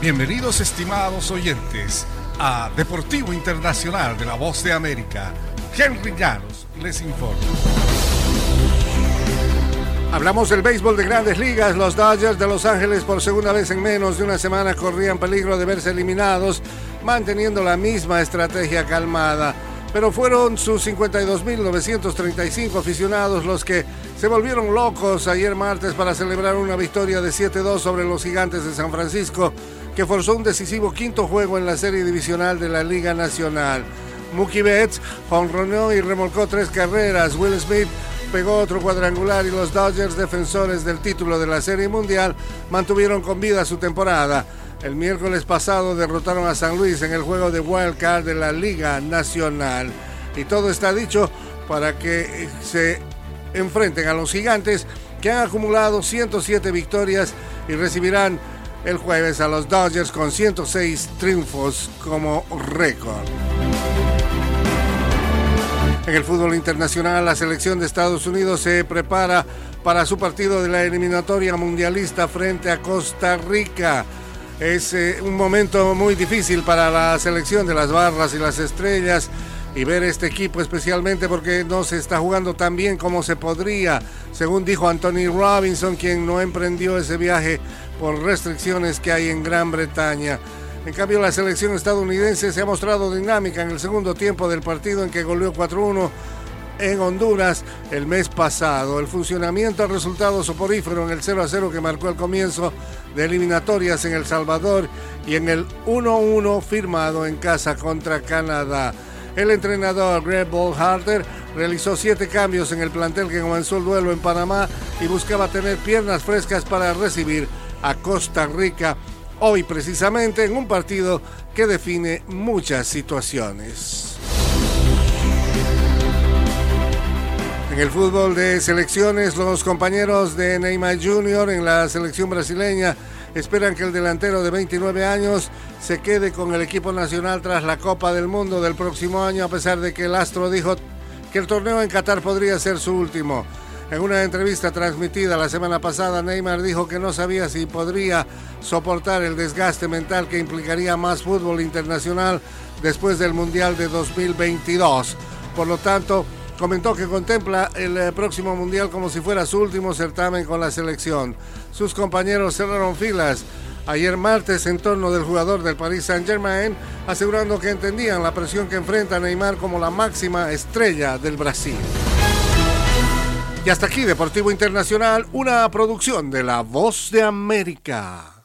Bienvenidos estimados oyentes a Deportivo Internacional de la Voz de América. Henry Llanos les informa. Hablamos del béisbol de grandes ligas. Los Dodgers de Los Ángeles por segunda vez en menos de una semana corrían peligro de verse eliminados, manteniendo la misma estrategia calmada. Pero fueron sus 52.935 aficionados los que se volvieron locos ayer martes para celebrar una victoria de 7-2 sobre los gigantes de San Francisco que forzó un decisivo quinto juego en la serie divisional de la Liga Nacional. Mookie Betts honronó y remolcó tres carreras. Will Smith pegó otro cuadrangular y los Dodgers, defensores del título de la Serie Mundial, mantuvieron con vida su temporada. El miércoles pasado derrotaron a San Luis en el juego de Wild Card de la Liga Nacional. Y todo está dicho para que se enfrenten a los gigantes que han acumulado 107 victorias y recibirán el jueves a los Dodgers con 106 triunfos como récord. En el fútbol internacional, la selección de Estados Unidos se prepara para su partido de la eliminatoria mundialista frente a Costa Rica. Es eh, un momento muy difícil para la selección de las barras y las estrellas y ver este equipo especialmente porque no se está jugando tan bien como se podría, según dijo Anthony Robinson, quien no emprendió ese viaje por restricciones que hay en Gran Bretaña. En cambio, la selección estadounidense se ha mostrado dinámica en el segundo tiempo del partido en que goleó 4-1 en Honduras el mes pasado. El funcionamiento ha resultado soporífero en el 0-0 que marcó el comienzo de eliminatorias en El Salvador y en el 1-1 firmado en casa contra Canadá. El entrenador Greg Harter realizó siete cambios en el plantel que comenzó el duelo en Panamá y buscaba tener piernas frescas para recibir a Costa Rica hoy precisamente en un partido que define muchas situaciones. En el fútbol de selecciones, los compañeros de Neymar Jr. en la selección brasileña esperan que el delantero de 29 años se quede con el equipo nacional tras la Copa del Mundo del próximo año, a pesar de que el astro dijo que el torneo en Qatar podría ser su último. En una entrevista transmitida la semana pasada, Neymar dijo que no sabía si podría soportar el desgaste mental que implicaría más fútbol internacional después del Mundial de 2022. Por lo tanto, comentó que contempla el eh, próximo Mundial como si fuera su último certamen con la selección. Sus compañeros cerraron filas ayer martes en torno del jugador del Paris Saint-Germain, asegurando que entendían la presión que enfrenta Neymar como la máxima estrella del Brasil. Y hasta aquí Deportivo Internacional, una producción de La Voz de América.